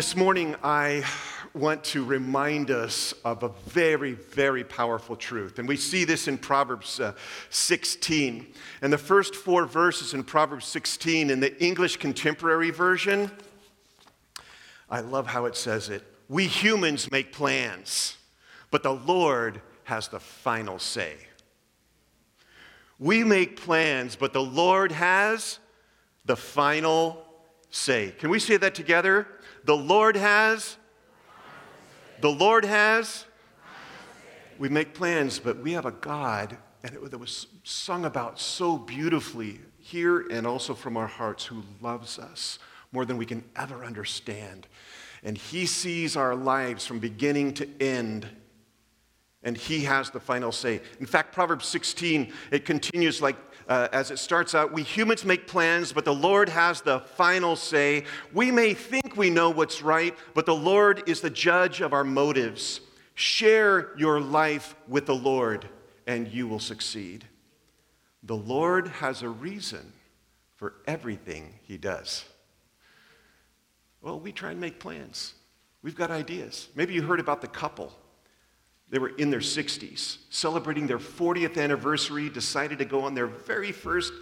This morning, I want to remind us of a very, very powerful truth. And we see this in Proverbs uh, 16. And the first four verses in Proverbs 16 in the English Contemporary Version, I love how it says it. We humans make plans, but the Lord has the final say. We make plans, but the Lord has the final say. Can we say that together? The Lord has. The Lord has. We make plans, but we have a God, and it was sung about so beautifully here and also from our hearts, who loves us more than we can ever understand. And He sees our lives from beginning to end, and He has the final say. In fact, Proverbs 16, it continues like uh, as it starts out, we humans make plans, but the Lord has the final say. We may think we know what's right, but the Lord is the judge of our motives. Share your life with the Lord, and you will succeed. The Lord has a reason for everything He does. Well, we try and make plans. We've got ideas. Maybe you heard about the couple they were in their 60s, celebrating their 40th anniversary, decided to go on their very first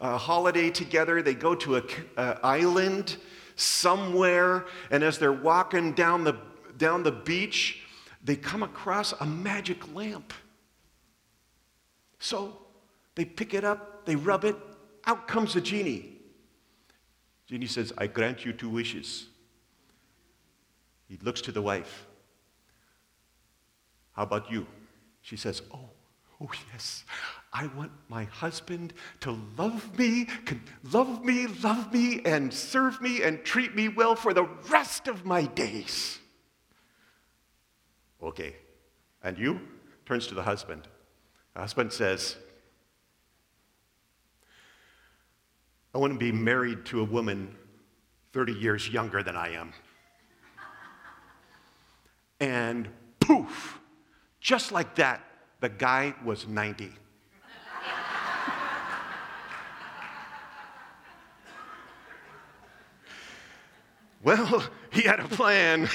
uh, holiday together. They go to an uh, island somewhere, and as they're walking down the, down the beach, they come across a magic lamp. So they pick it up, they rub it, out comes the genie. Genie says, I grant you two wishes. He looks to the wife. How about you? She says, Oh, oh yes. I want my husband to love me, love me, love me, and serve me and treat me well for the rest of my days. Okay. And you? Turns to the husband. The husband says, I want to be married to a woman 30 years younger than I am. And poof, just like that, the guy was 90. well, he had a plan.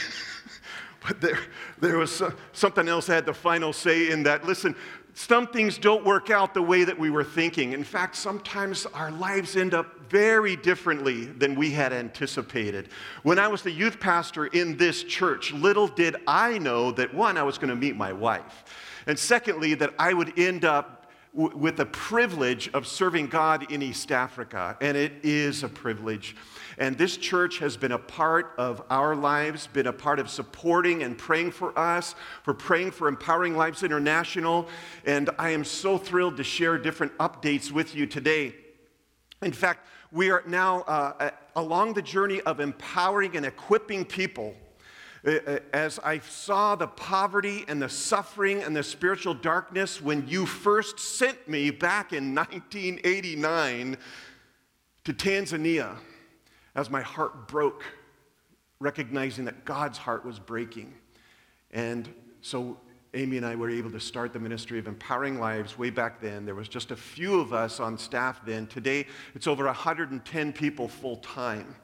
but there, there was something else that had the final say in that. Listen, some things don't work out the way that we were thinking. In fact, sometimes our lives end up very differently than we had anticipated. When I was the youth pastor in this church, little did I know that one, I was going to meet my wife, and secondly, that I would end up with the privilege of serving God in East Africa. And it is a privilege. And this church has been a part of our lives, been a part of supporting and praying for us, for praying for Empowering Lives International. And I am so thrilled to share different updates with you today. In fact, we are now uh, along the journey of empowering and equipping people. Uh, uh, as I saw the poverty and the suffering and the spiritual darkness when you first sent me back in 1989 to Tanzania, as my heart broke, recognizing that God's heart was breaking. And so Amy and I were able to start the ministry of empowering lives way back then. There was just a few of us on staff then. Today, it's over 110 people full time.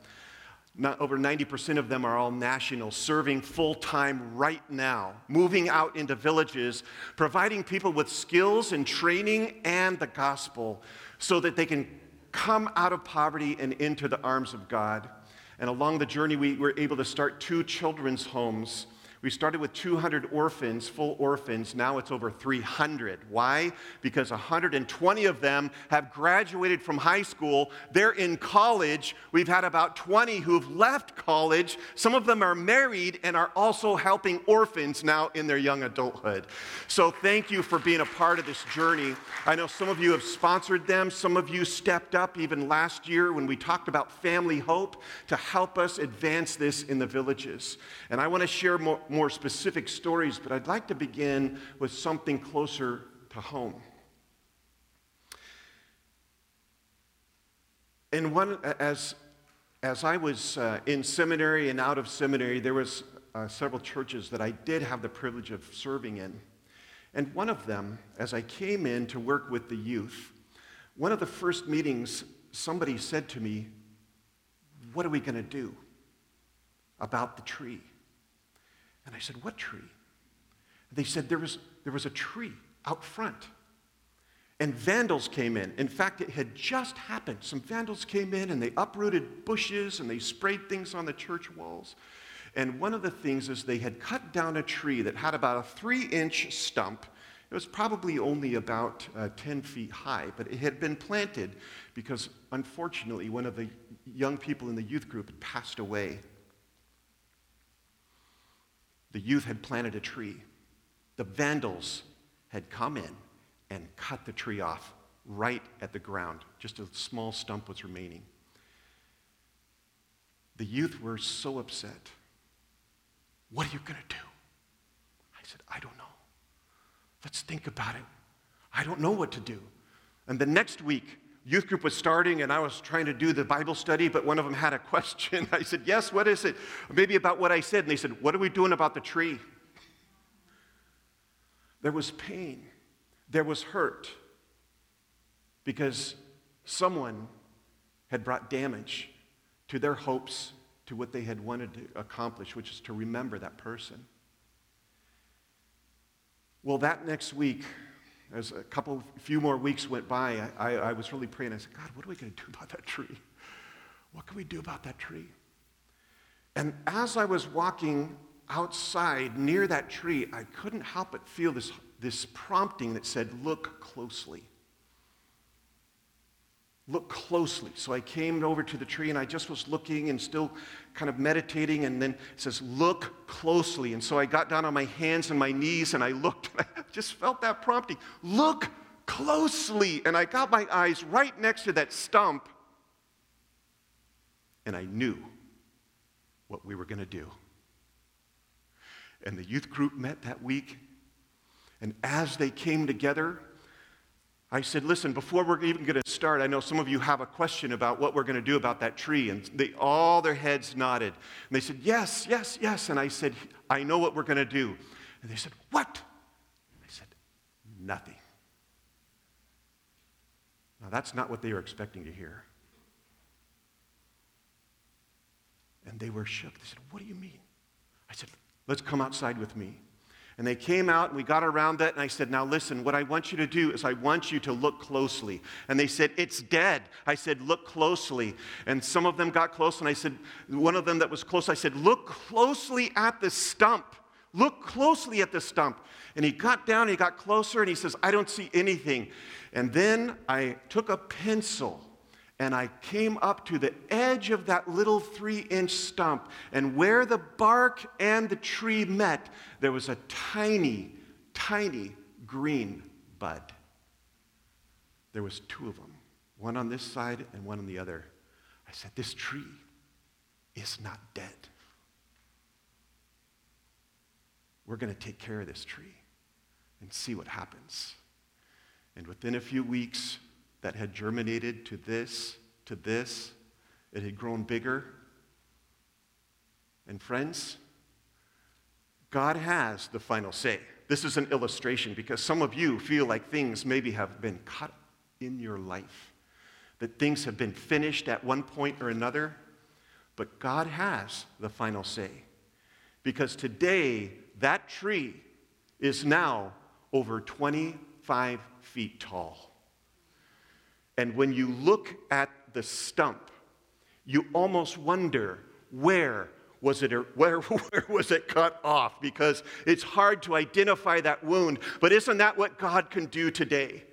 Not over 90% of them are all national, serving full time right now, moving out into villages, providing people with skills and training and the gospel so that they can come out of poverty and into the arms of God. And along the journey, we were able to start two children's homes we started with 200 orphans, full orphans. Now it's over 300. Why? Because 120 of them have graduated from high school. They're in college. We've had about 20 who've left college. Some of them are married and are also helping orphans now in their young adulthood. So thank you for being a part of this journey. I know some of you have sponsored them. Some of you stepped up even last year when we talked about family hope to help us advance this in the villages. And I want to share more more specific stories, but I'd like to begin with something closer to home. And one, as, as I was uh, in seminary and out of seminary, there was uh, several churches that I did have the privilege of serving in. And one of them, as I came in to work with the youth, one of the first meetings, somebody said to me, What are we going to do? about the tree. And I said, What tree? They said there was, there was a tree out front. And vandals came in. In fact, it had just happened. Some vandals came in and they uprooted bushes and they sprayed things on the church walls. And one of the things is they had cut down a tree that had about a three inch stump. It was probably only about uh, 10 feet high, but it had been planted because unfortunately one of the young people in the youth group had passed away. The youth had planted a tree. The vandals had come in and cut the tree off right at the ground. Just a small stump was remaining. The youth were so upset. What are you going to do? I said, I don't know. Let's think about it. I don't know what to do. And the next week, youth group was starting and I was trying to do the Bible study, but one of them had a question. I said, Yes, what is it? Maybe about what I said. And they said, What are we doing about the tree? There was pain, there was hurt because someone had brought damage to their hopes, to what they had wanted to accomplish, which is to remember that person. Well, that next week, as a couple, few more weeks went by, I, I, was really praying. I said, God, what are we going to do about that tree? What can we do about that tree? And as I was walking outside near that tree, I couldn't help but feel this, this prompting that said, Look closely. Look closely. So I came over to the tree and I just was looking and still kind of meditating. And then it says, Look closely. And so I got down on my hands and my knees and I looked and I just felt that prompting. Look closely. And I got my eyes right next to that stump and I knew what we were going to do. And the youth group met that week. And as they came together, I said, Listen, before we're even going to start, I know some of you have a question about what we're going to do about that tree. And they, all their heads nodded. And they said, Yes, yes, yes. And I said, I know what we're going to do. And they said, What? I said, Nothing. Now, that's not what they were expecting to hear. And they were shook. They said, What do you mean? I said, Let's come outside with me. And they came out and we got around that and I said, Now listen, what I want you to do is I want you to look closely. And they said, It's dead. I said, Look closely. And some of them got close and I said, One of them that was close, I said, Look closely at the stump. Look closely at the stump. And he got down, and he got closer, and he says, I don't see anything. And then I took a pencil and I came up to the edge of that little three inch stump, and where the bark and the tree met, there was a tiny, tiny green bud. There was two of them, one on this side and one on the other. I said, This tree is not dead. We're going to take care of this tree and see what happens. And within a few weeks, that had germinated to this, to this. It had grown bigger. And friends, God has the final say. This is an illustration because some of you feel like things maybe have been cut in your life, that things have been finished at one point or another, but God has the final say. Because today, that tree is now over 25 feet tall. And when you look at the stump, you almost wonder where was it where, where was it cut off? Because it's hard to identify that wound. But isn't that what god can do today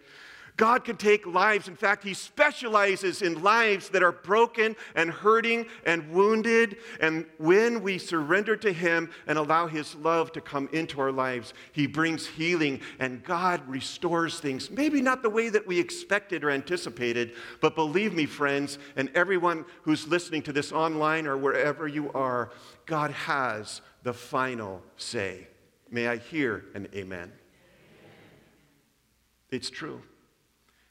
God can take lives. In fact, He specializes in lives that are broken and hurting and wounded. And when we surrender to Him and allow His love to come into our lives, He brings healing and God restores things. Maybe not the way that we expected or anticipated, but believe me, friends, and everyone who's listening to this online or wherever you are, God has the final say. May I hear an amen? It's true.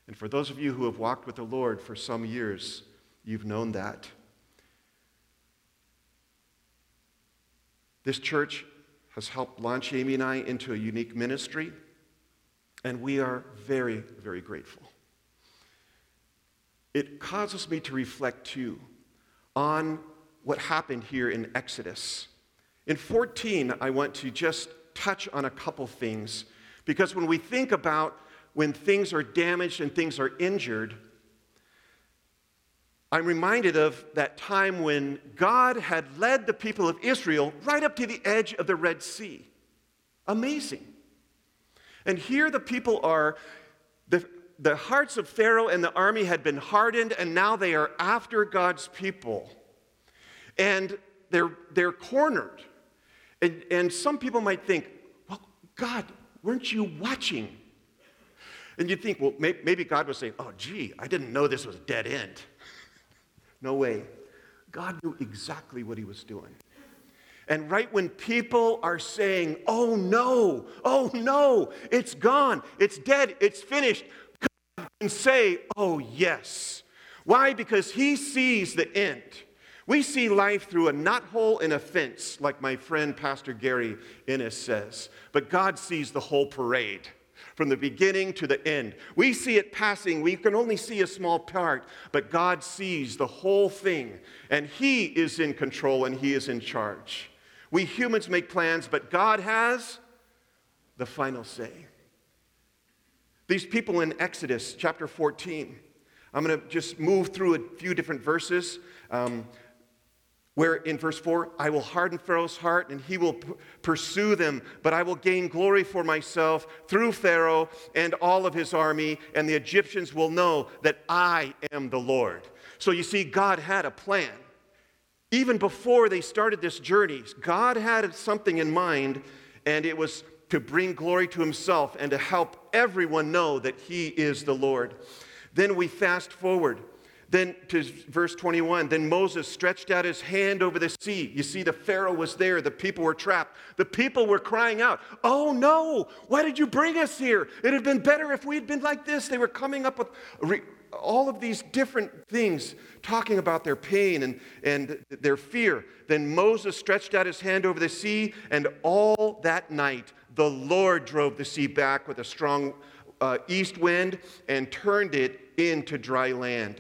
And for those of you who have walked with the Lord for some years, you've known that. This church has helped launch Amy and I into a unique ministry, and we are very, very grateful. It causes me to reflect too on what happened here in Exodus. In 14, I want to just touch on a couple things because when we think about when things are damaged and things are injured, I'm reminded of that time when God had led the people of Israel right up to the edge of the Red Sea. Amazing. And here the people are, the, the hearts of Pharaoh and the army had been hardened, and now they are after God's people. And they're, they're cornered. And, and some people might think, well, God, weren't you watching? And you'd think, well, maybe God was saying, oh, gee, I didn't know this was a dead end. no way. God knew exactly what he was doing. And right when people are saying, oh no, oh no, it's gone, it's dead, it's finished, God can say, oh yes. Why? Because he sees the end. We see life through a knothole in a fence, like my friend Pastor Gary Innes says. But God sees the whole parade from the beginning to the end. We see it passing, we can only see a small part, but God sees the whole thing, and He is in control and He is in charge. We humans make plans, but God has the final say. These people in Exodus chapter 14, I'm going to just move through a few different verses. Um, where in verse 4, I will harden Pharaoh's heart and he will p- pursue them, but I will gain glory for myself through Pharaoh and all of his army, and the Egyptians will know that I am the Lord. So you see, God had a plan. Even before they started this journey, God had something in mind, and it was to bring glory to himself and to help everyone know that he is the Lord. Then we fast forward. Then to verse 21, then Moses stretched out his hand over the sea. You see, the Pharaoh was there, the people were trapped. The people were crying out, Oh no, why did you bring us here? It had been better if we had been like this. They were coming up with all of these different things, talking about their pain and, and their fear. Then Moses stretched out his hand over the sea, and all that night the Lord drove the sea back with a strong uh, east wind and turned it into dry land.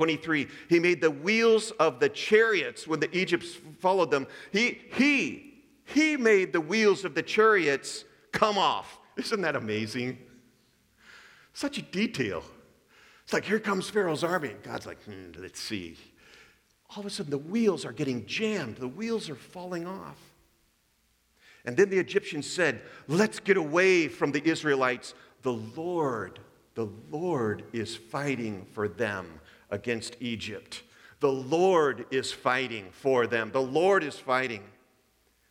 23, he made the wheels of the chariots when the Egypts followed them. He, he, he made the wheels of the chariots come off. Isn't that amazing? Such a detail. It's like, here comes Pharaoh's army. And God's like, hmm, let's see. All of a sudden, the wheels are getting jammed, the wheels are falling off. And then the Egyptians said, Let's get away from the Israelites. The Lord, the Lord is fighting for them against Egypt. The Lord is fighting for them. The Lord is fighting.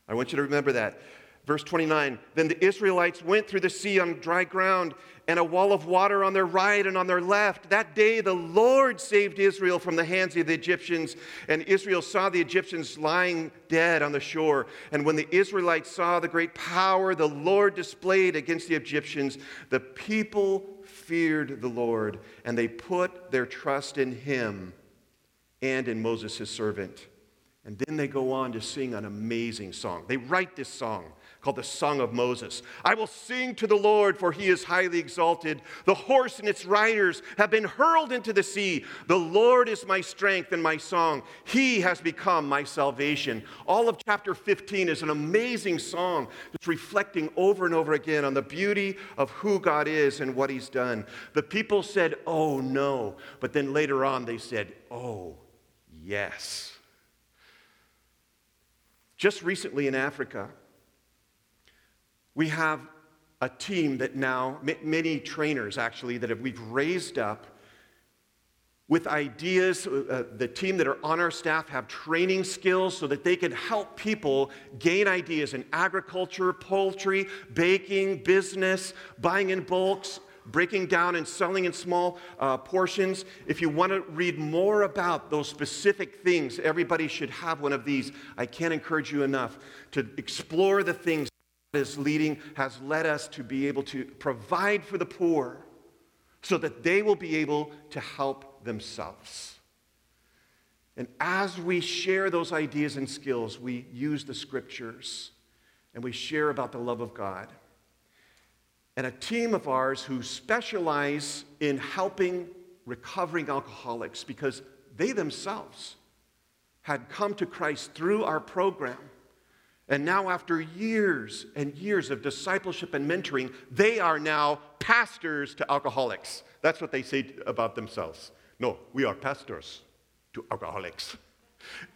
I want you to remember that. Verse 29 Then the Israelites went through the sea on dry ground and a wall of water on their right and on their left. That day the Lord saved Israel from the hands of the Egyptians, and Israel saw the Egyptians lying dead on the shore. And when the Israelites saw the great power the Lord displayed against the Egyptians, the people feared the Lord, and they put their trust in him and in Moses, his servant. And then they go on to sing an amazing song. They write this song called the Song of Moses. I will sing to the Lord, for he is highly exalted. The horse and its riders have been hurled into the sea. The Lord is my strength and my song. He has become my salvation. All of chapter 15 is an amazing song that's reflecting over and over again on the beauty of who God is and what he's done. The people said, Oh no. But then later on, they said, Oh yes. Just recently in Africa, we have a team that now, many trainers actually, that we've raised up with ideas. Uh, uh, the team that are on our staff have training skills so that they can help people gain ideas in agriculture, poultry, baking, business, buying in bulks, breaking down and selling in small uh, portions. If you want to read more about those specific things, everybody should have one of these. I can't encourage you enough to explore the things God is leading has led us to be able to provide for the poor so that they will be able to help themselves. And as we share those ideas and skills, we use the scriptures and we share about the love of God. And a team of ours who specialize in helping recovering alcoholics because they themselves had come to Christ through our program. And now, after years and years of discipleship and mentoring, they are now pastors to alcoholics. That's what they say about themselves. No, we are pastors to alcoholics.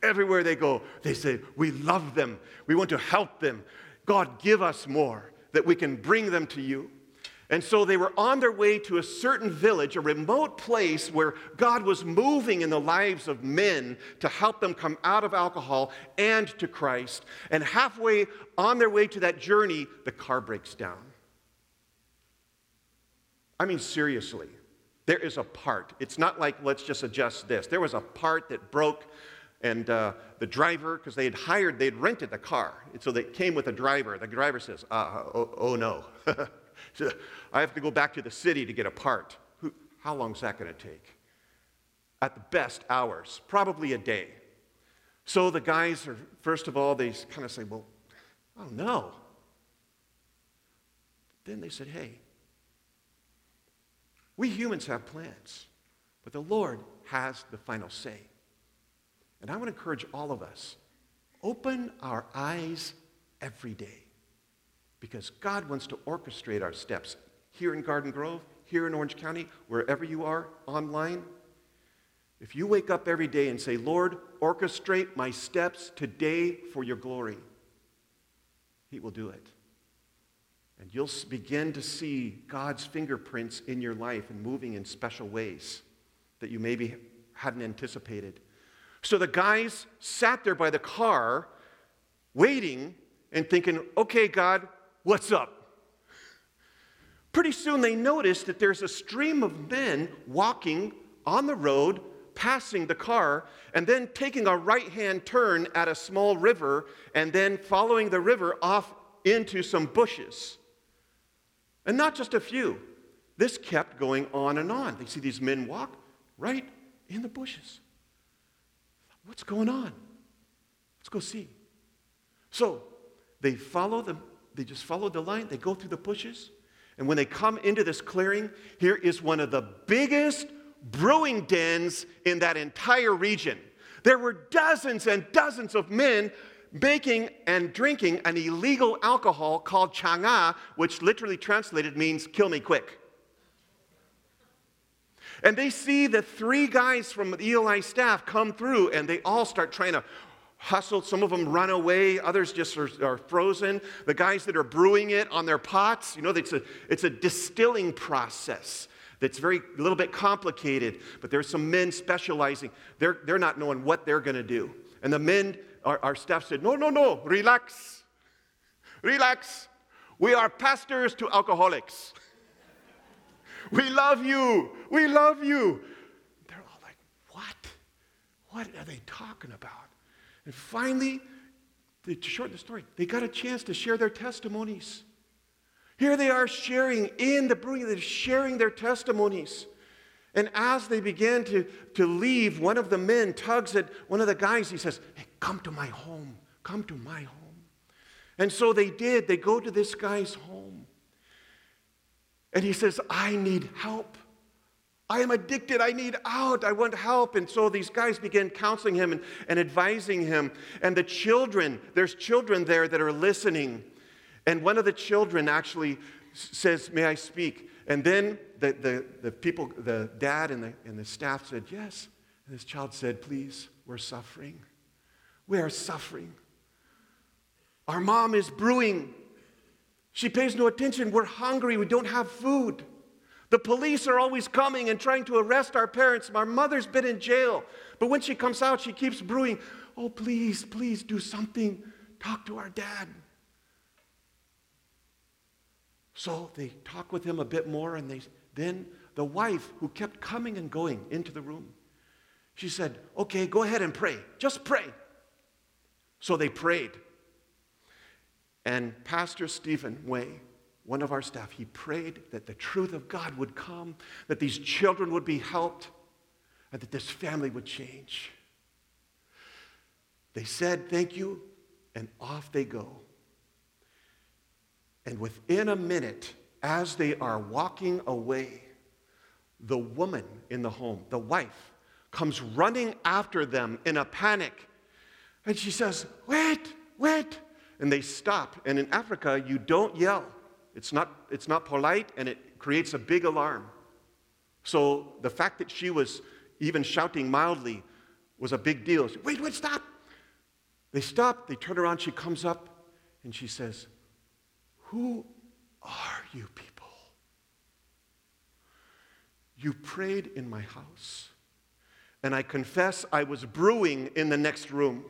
Everywhere they go, they say, We love them. We want to help them. God, give us more that we can bring them to you. And so they were on their way to a certain village, a remote place where God was moving in the lives of men to help them come out of alcohol and to Christ. And halfway on their way to that journey, the car breaks down. I mean, seriously, there is a part. It's not like, let's just adjust this. There was a part that broke and uh, the driver, because they had hired, they had rented the car. So they came with a driver. The driver says, uh, oh, oh, no. so I have to go back to the city to get a part. Who, how long is that going to take? At the best, hours, probably a day. So the guys are, first of all, they kind of say, well, I don't know. Then they said, hey, we humans have plans, but the Lord has the final say. And I want to encourage all of us open our eyes every day because God wants to orchestrate our steps here in Garden Grove, here in Orange County, wherever you are online. If you wake up every day and say, Lord, orchestrate my steps today for your glory, He will do it. And you'll begin to see God's fingerprints in your life and moving in special ways that you maybe hadn't anticipated. So the guys sat there by the car, waiting and thinking, okay, God, what's up? Pretty soon they notice that there's a stream of men walking on the road, passing the car, and then taking a right hand turn at a small river, and then following the river off into some bushes. And not just a few. This kept going on and on. They see these men walk right in the bushes. What's going on? Let's go see. So they follow them, they just follow the line, they go through the bushes, and when they come into this clearing, here is one of the biggest brewing dens in that entire region. There were dozens and dozens of men making and drinking an illegal alcohol called chang'aa, which literally translated means kill me quick. And they see the three guys from the Eli staff come through, and they all start trying to hustle. Some of them run away, others just are, are, frozen. The guys that are brewing it on their pots, you know, it's a, it's a distilling process that's very a little bit complicated, but there's some men specializing. They're, they're not knowing what they're going to do. And the men, our, our staff said, No, no, no, relax. Relax. We are pastors to alcoholics. We love you. We love you. They're all like, What? What are they talking about? And finally, to shorten the story, they got a chance to share their testimonies. Here they are sharing in the brewing, they're sharing their testimonies. And as they begin to, to leave, one of the men tugs at one of the guys. He says, Hey, come to my home. Come to my home. And so they did. They go to this guy's home. And he says, I need help. I am addicted. I need out. I want help. And so these guys begin counseling him and, and advising him. And the children, there's children there that are listening. And one of the children actually says, May I speak? And then the, the, the people, the dad and the, and the staff said, Yes. And this child said, Please, we're suffering. We are suffering. Our mom is brewing she pays no attention. We're hungry. We don't have food. The police are always coming and trying to arrest our parents. Our mother's been in jail. But when she comes out, she keeps brewing, Oh, please, please do something. Talk to our dad. So they talk with him a bit more, and they, then the wife, who kept coming and going into the room, she said, Okay, go ahead and pray. Just pray. So they prayed. And Pastor Stephen Way, one of our staff, he prayed that the truth of God would come, that these children would be helped, and that this family would change. They said, Thank you, and off they go. And within a minute, as they are walking away, the woman in the home, the wife, comes running after them in a panic And she says, Wait, wait. And they stop. And in Africa, you don't yell. It's not, it's not polite and it creates a big alarm. So the fact that she was even shouting mildly was a big deal. She, wait, wait, stop. They stop, they turn around, she comes up and she says, Who are you people? You prayed in my house. And I confess I was brewing in the next room.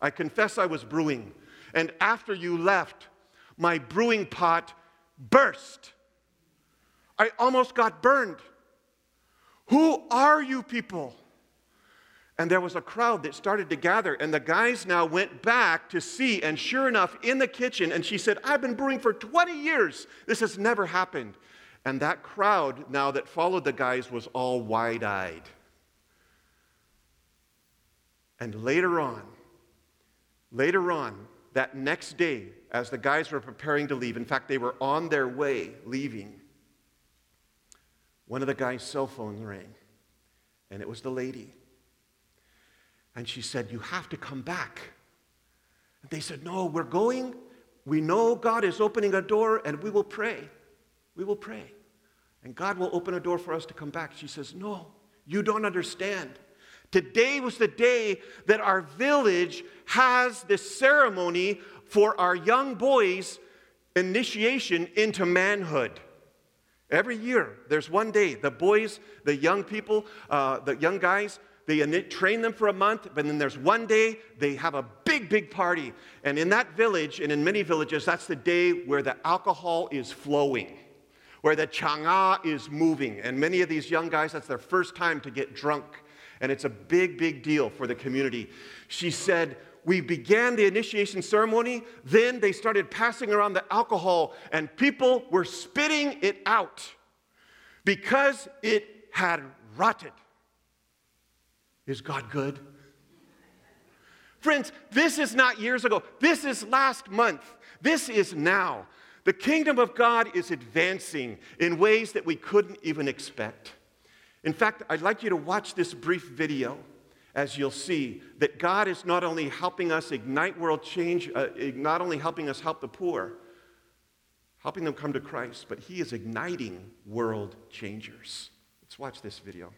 I confess I was brewing. And after you left, my brewing pot burst. I almost got burned. Who are you people? And there was a crowd that started to gather, and the guys now went back to see, and sure enough, in the kitchen, and she said, I've been brewing for 20 years. This has never happened. And that crowd now that followed the guys was all wide eyed. And later on, later on, that next day, as the guys were preparing to leave, in fact, they were on their way leaving, one of the guy's cell phones rang, and it was the lady. And she said, You have to come back. And they said, No, we're going. We know God is opening a door, and we will pray. We will pray. And God will open a door for us to come back. She says, No, you don't understand. Today was the day that our village has this ceremony for our young boys' initiation into manhood. Every year, there's one day. The boys, the young people, uh, the young guys, they train them for a month, but then there's one day they have a big, big party. And in that village, and in many villages, that's the day where the alcohol is flowing, where the chang'aa is moving. And many of these young guys, that's their first time to get drunk and it's a big, big deal for the community. She said, we began the initiation ceremony, then they started passing around the alcohol, and people were spitting it out because it had rotted. Is God good? Friends, this is not years ago. This is last month. This is now. The kingdom of God is advancing in ways that we couldn't even expect. In fact, I'd like you to watch this brief video as you'll see that God is not only helping us ignite world change, uh, not only helping us help the poor, helping them come to Christ, but He is igniting world changers. Let's watch this video.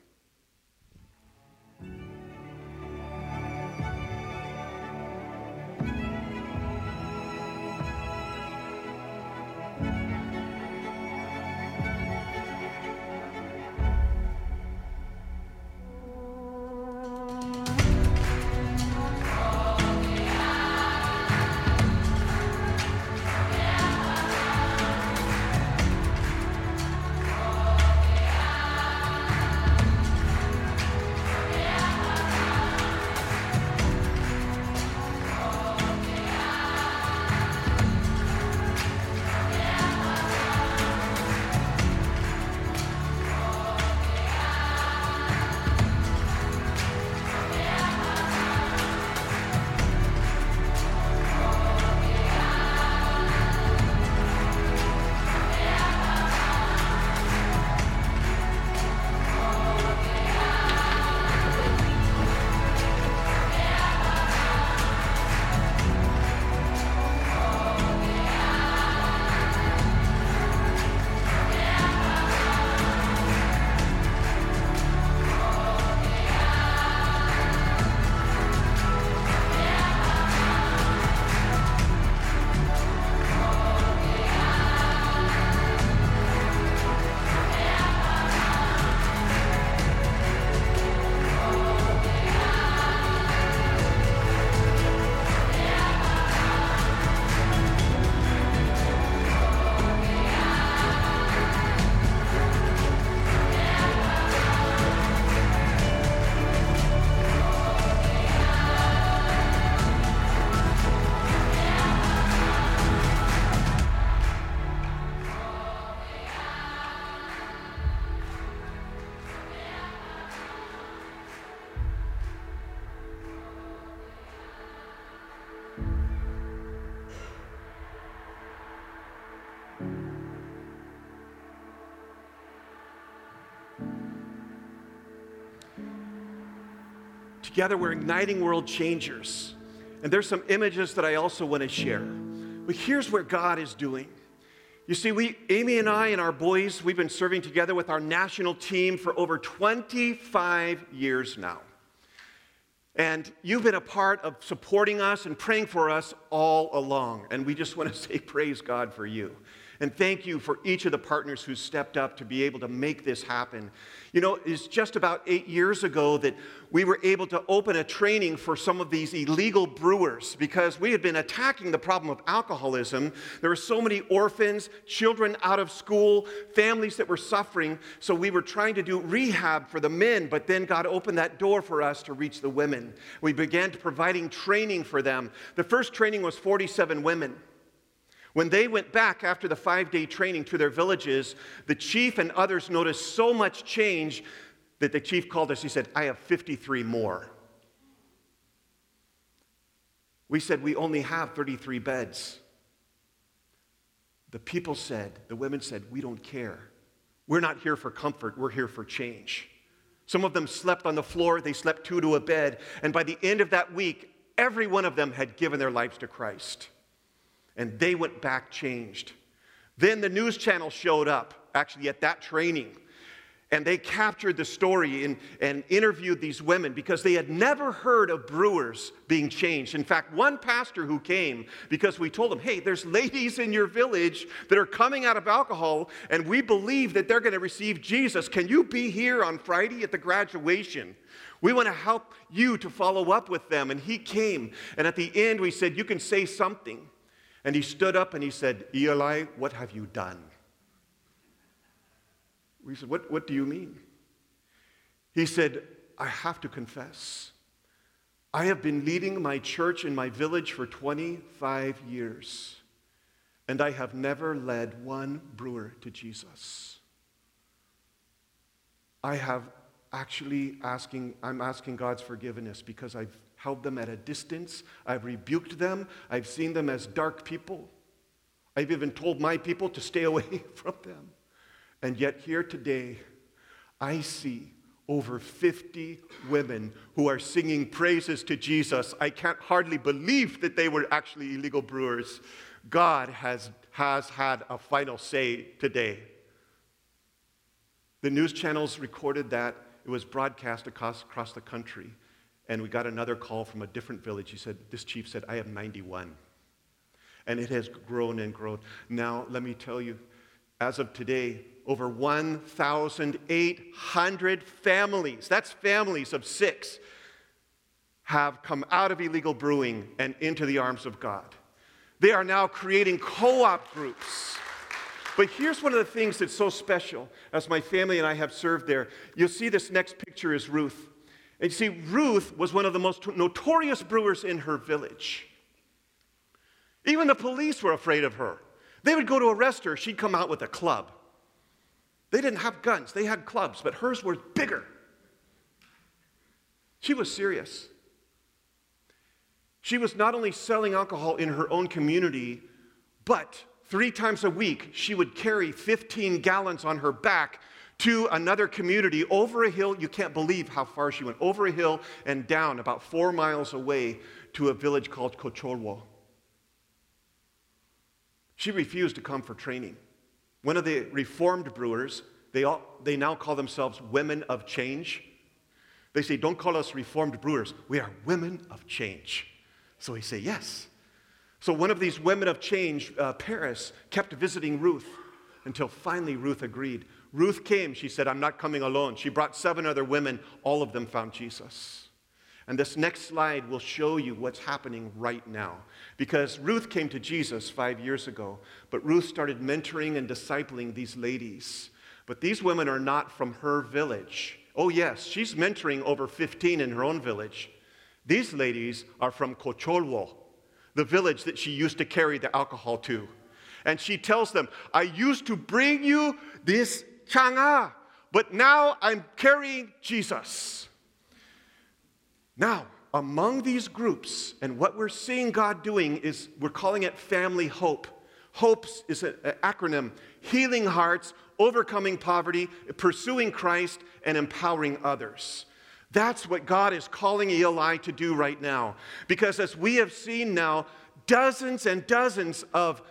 Together, we're igniting world changers. And there's some images that I also want to share. But here's where God is doing. You see, we, Amy and I and our boys, we've been serving together with our national team for over 25 years now. And you've been a part of supporting us and praying for us all along. And we just want to say, praise God for you. And thank you for each of the partners who stepped up to be able to make this happen. You know, it's just about eight years ago that we were able to open a training for some of these illegal brewers because we had been attacking the problem of alcoholism. There were so many orphans, children out of school, families that were suffering. So we were trying to do rehab for the men, but then God opened that door for us to reach the women. We began to providing training for them. The first training was 47 women. When they went back after the five day training to their villages, the chief and others noticed so much change that the chief called us. He said, I have 53 more. We said, We only have 33 beds. The people said, the women said, We don't care. We're not here for comfort, we're here for change. Some of them slept on the floor, they slept two to a bed, and by the end of that week, every one of them had given their lives to Christ and they went back changed. Then the news channel showed up, actually, at that training. And they captured the story and, and interviewed these women because they had never heard of brewers being changed. In fact, one pastor who came, because we told him, hey, there's ladies in your village that are coming out of alcohol, and we believe that they're going to receive Jesus. Can you be here on Friday at the graduation? We want to help you to follow up with them. And he came. And at the end, we said, you can say something. And he stood up and he said, Eli, what have you done? We said, What, what do you mean? He said, I have to confess. I have been leading my church in my village for 25 years, and I have never led one brewer to Jesus. I have actually asking, I'm asking God's forgiveness because I've held them at a distance. I've rebuked them. I've seen them as dark people. I've even told my people to stay away from them. And yet, here today, I see over 50 women who are singing praises to Jesus. I can't hardly believe that they were actually illegal brewers. God has, has had a final say today. The news channels recorded that. It was broadcast across, across the country. And we got another call from a different village. He said, This chief said, I have 91. And it has grown and grown. Now, let me tell you, as of today, over 1,800 families, that's families of six, have come out of illegal brewing and into the arms of God. They are now creating co op groups. But here's one of the things that's so special as my family and I have served there. You'll see this next picture is Ruth. And you see, Ruth was one of the most notorious brewers in her village. Even the police were afraid of her. They would go to arrest her, she'd come out with a club. They didn't have guns, they had clubs, but hers were bigger. She was serious. She was not only selling alcohol in her own community, but three times a week she would carry 15 gallons on her back to another community over a hill. You can't believe how far she went. Over a hill and down about four miles away to a village called Cocholwo. She refused to come for training. One of the reformed brewers, they, all, they now call themselves women of change. They say, Don't call us reformed brewers. We are women of change. So we say, Yes. So one of these women of change, uh, Paris, kept visiting Ruth until finally Ruth agreed. Ruth came. She said, I'm not coming alone. She brought seven other women. All of them found Jesus. And this next slide will show you what's happening right now. Because Ruth came to Jesus five years ago, but Ruth started mentoring and discipling these ladies. But these women are not from her village. Oh, yes, she's mentoring over 15 in her own village. These ladies are from Cocholwo, the village that she used to carry the alcohol to. And she tells them, I used to bring you this chang'aa, but now I'm carrying Jesus. Now, among these groups, and what we're seeing God doing is we're calling it family hope. HOPES is an acronym healing hearts, overcoming poverty, pursuing Christ, and empowering others. That's what God is calling ELI to do right now. Because as we have seen now, dozens and dozens of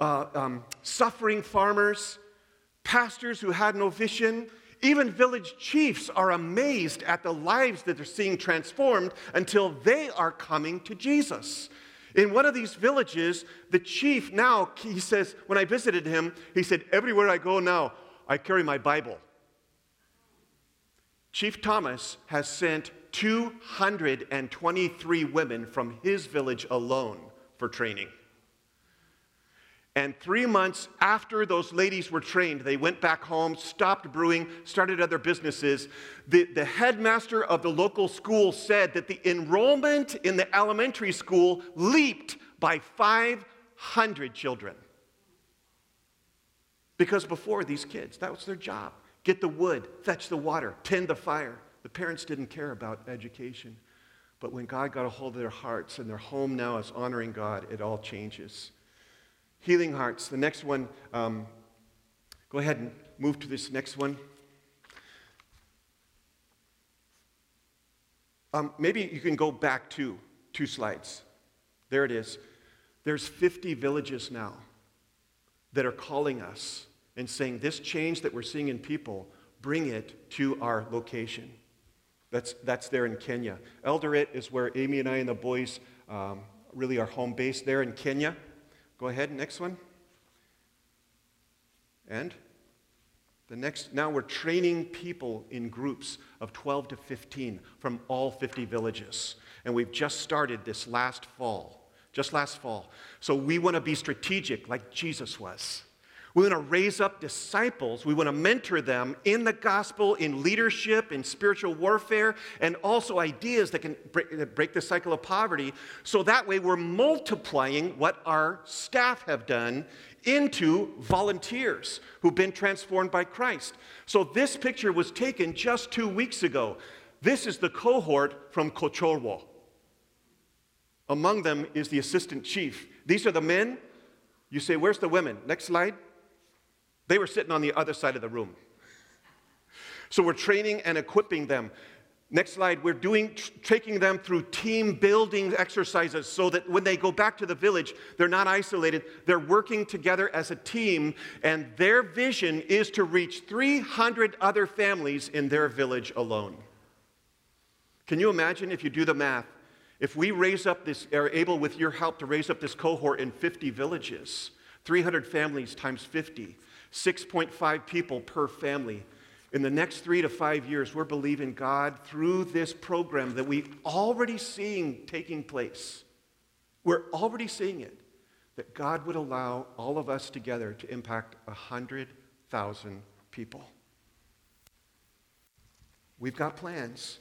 uh, um, suffering farmers, pastors who had no vision, even village chiefs are amazed at the lives that they're seeing transformed until they are coming to Jesus. In one of these villages, the chief now, he says, when I visited him, he said, Everywhere I go now, I carry my Bible. Chief Thomas has sent 223 women from his village alone for training. And three months after those ladies were trained, they went back home, stopped brewing, started other businesses. The, the headmaster of the local school said that the enrollment in the elementary school leaped by 500 children. Because before, these kids, that was their job get the wood, fetch the water, tend the fire. The parents didn't care about education. But when God got a hold of their hearts and their home now is honoring God, it all changes. Healing hearts. The next one, um, go ahead and move to this next one. Um, maybe you can go back two, two slides. There it is. There's 50 villages now that are calling us and saying, This change that we're seeing in people, bring it to our location. That's, that's there in Kenya. Eldoret is where Amy and I and the boys um, really are home base there in Kenya. Go ahead, next one. And the next, now we're training people in groups of 12 to 15 from all 50 villages. And we've just started this last fall, just last fall. So we want to be strategic like Jesus was. We want to raise up disciples. We want to mentor them in the gospel, in leadership, in spiritual warfare, and also ideas that can break the cycle of poverty. So that way we're multiplying what our staff have done into volunteers who've been transformed by Christ. So this picture was taken just two weeks ago. This is the cohort from Kochorwo. Among them is the assistant chief. These are the men. You say, Where's the women? Next slide. They were sitting on the other side of the room. So we're training and equipping them. Next slide, we're doing taking them through team building exercises so that when they go back to the village, they're not isolated. They're working together as a team, and their vision is to reach 300 other families in their village alone. Can you imagine if you do the math? If we raise up this, are able with your help to raise up this cohort in 50 villages, 300 families times 50, 6.5 people per family. In the next three to five years, we're believing God through this program that we're already seeing taking place. We're already seeing it. That God would allow all of us together to impact 100,000 people. We've got plans,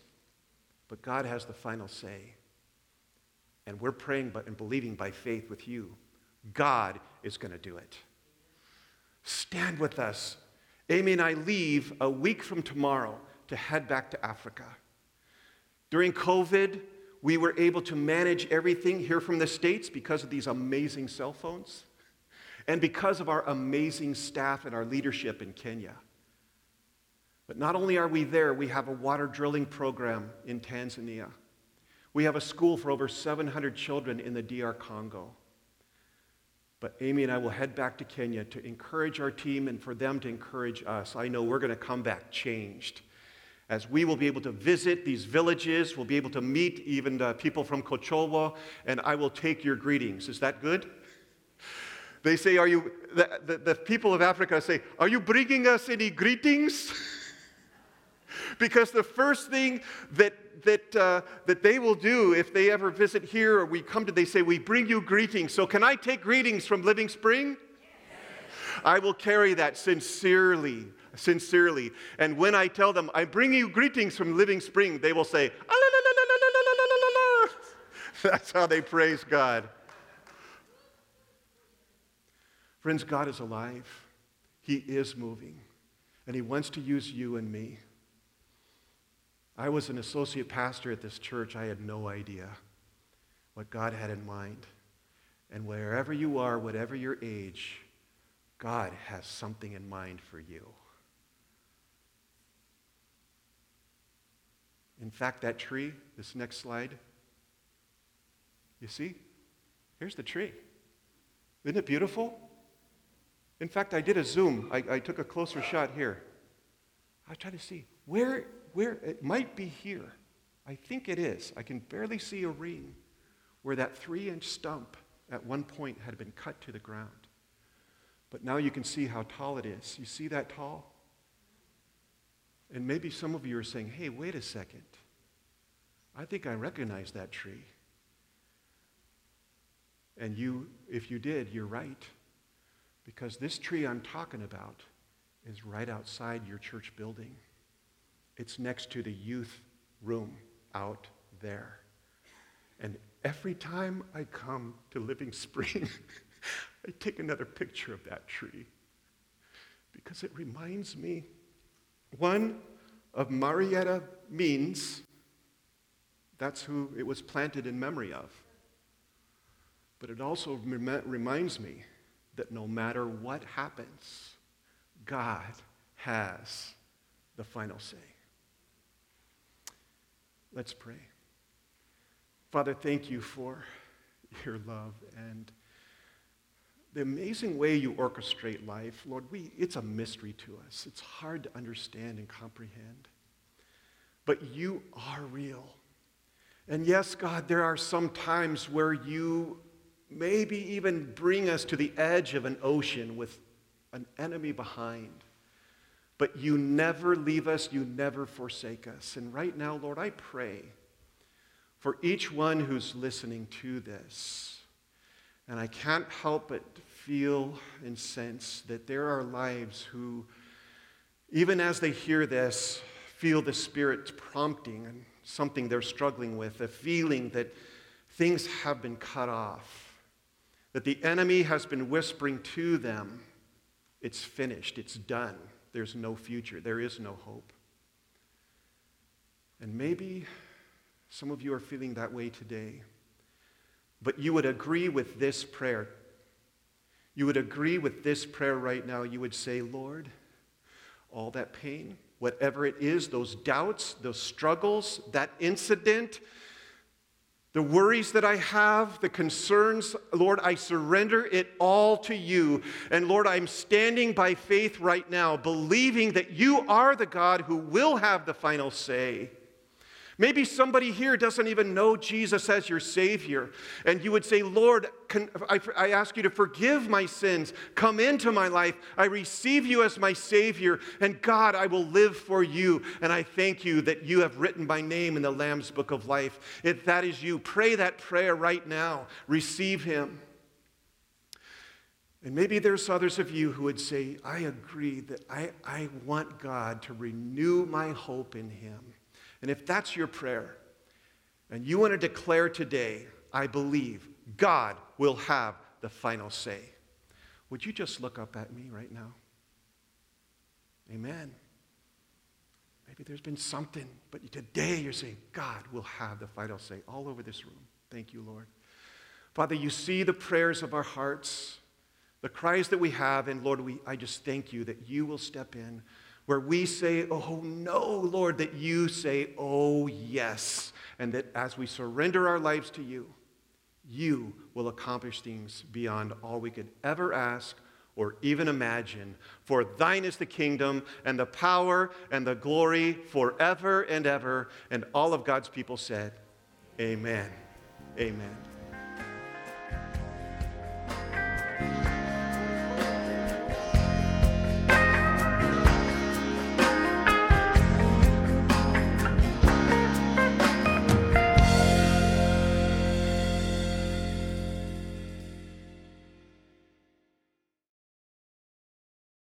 but God has the final say. And we're praying and believing by faith with you. God is going to do it. Stand with us. Amy and I leave a week from tomorrow to head back to Africa. During COVID, we were able to manage everything here from the States because of these amazing cell phones and because of our amazing staff and our leadership in Kenya. But not only are we there, we have a water drilling program in Tanzania. We have a school for over 700 children in the DR Congo. But Amy and I will head back to Kenya to encourage our team and for them to encourage us. I know we're going to come back changed. As we will be able to visit these villages, we'll be able to meet even the people from Kochorwo, and I will take your greetings. Is that good? They say, Are you, the, the, the people of Africa say, Are you bringing us any greetings? because the first thing that that, uh, that they will do if they ever visit here or we come to, they say, We bring you greetings. So, can I take greetings from Living Spring? I will carry that sincerely, sincerely. And when I tell them, I bring you greetings from Living Spring, they will say, That's how they praise God. Friends, God is alive. He is moving. And He wants to use you and me. I was an associate pastor at this church. I had no idea what God had in mind. And wherever you are, whatever your age, God has something in mind for you. In fact, that tree, this next slide, you see? Here's the tree. Isn't it beautiful? In fact, I did a zoom. I, I took a closer shot here. I was trying to see where, where, it might be here. I think it is. I can barely see a ring where that three inch stump at one point had been cut to the ground. But now you can see how tall it is. You see that tall? And maybe some of you are saying, hey, wait a second. I think I recognize that tree. And you, if you did, you're right. Because this tree I'm talking about is right outside your church building. It's next to the youth room out there. And every time I come to Living Spring, I take another picture of that tree because it reminds me, one, of Marietta Means. That's who it was planted in memory of. But it also rem- reminds me that no matter what happens, God has the final say. Let's pray. Father, thank you for your love and the amazing way you orchestrate life. Lord, we, it's a mystery to us. It's hard to understand and comprehend. But you are real. And yes, God, there are some times where you maybe even bring us to the edge of an ocean with an enemy behind. But you never leave us, you never forsake us. And right now, Lord, I pray for each one who's listening to this. And I can't help but feel and sense that there are lives who, even as they hear this, feel the Spirit's prompting and something they're struggling with, a feeling that things have been cut off, that the enemy has been whispering to them, it's finished, it's done, there's no future, there is no hope. And maybe some of you are feeling that way today, but you would agree with this prayer. You would agree with this prayer right now. You would say, Lord, all that pain, whatever it is, those doubts, those struggles, that incident, the worries that I have, the concerns, Lord, I surrender it all to you. And Lord, I'm standing by faith right now, believing that you are the God who will have the final say. Maybe somebody here doesn't even know Jesus as your Savior, and you would say, Lord, can, I, I, ask you to forgive my sins. Come into my life. I receive you as my Savior, and God, I will live for you. And I thank you that you have written my name in the Lamb's book of life. If that is you, pray that prayer right now. Receive Him. And maybe there's others of you who would say, I agree that I, I want God to renew my hope in Him. And if that's your prayer, and you want to declare today, I believe God will have the final say, would you just look up at me right now? Amen. Maybe there's been something, but today you're saying, God will have the final say all over this room. Thank you, Lord. Father, you see the prayers of our hearts, the cries that we have, and Lord, we, I just thank you that you will step in where we say, Oh no, Lord, that you say, Oh yes. And that as we surrender our lives to you, you will accomplish things beyond all we could ever ask or even imagine. For thine is the kingdom and the power and the glory forever and ever. And all of God's people said, Amen. Amen.